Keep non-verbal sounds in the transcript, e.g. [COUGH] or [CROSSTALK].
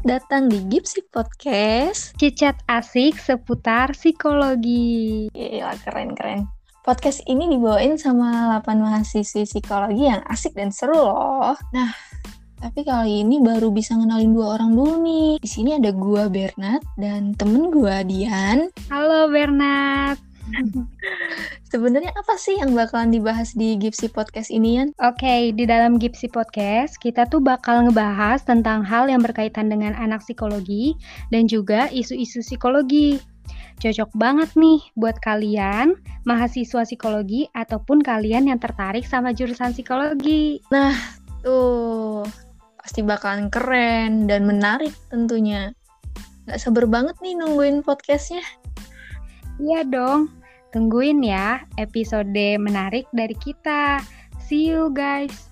datang di Gipsy Podcast. Cicat asik seputar psikologi. Gila, keren-keren. Podcast ini dibawain sama 8 mahasiswi psikologi yang asik dan seru loh. Nah, tapi kali ini baru bisa ngenalin dua orang dulu nih. Di sini ada gua Bernard dan temen gua Dian. Halo Bernard. [LAUGHS] Sebenarnya apa sih yang bakalan dibahas di Gipsy Podcast ini, Yan? Oke, di dalam Gipsy Podcast, kita tuh bakal ngebahas tentang hal yang berkaitan dengan anak psikologi dan juga isu-isu psikologi. Cocok banget nih buat kalian, mahasiswa psikologi ataupun kalian yang tertarik sama jurusan psikologi. Nah, tuh pasti bakalan keren dan menarik tentunya. Gak sabar banget nih nungguin podcastnya. Iya dong, tungguin ya episode menarik dari kita. See you guys.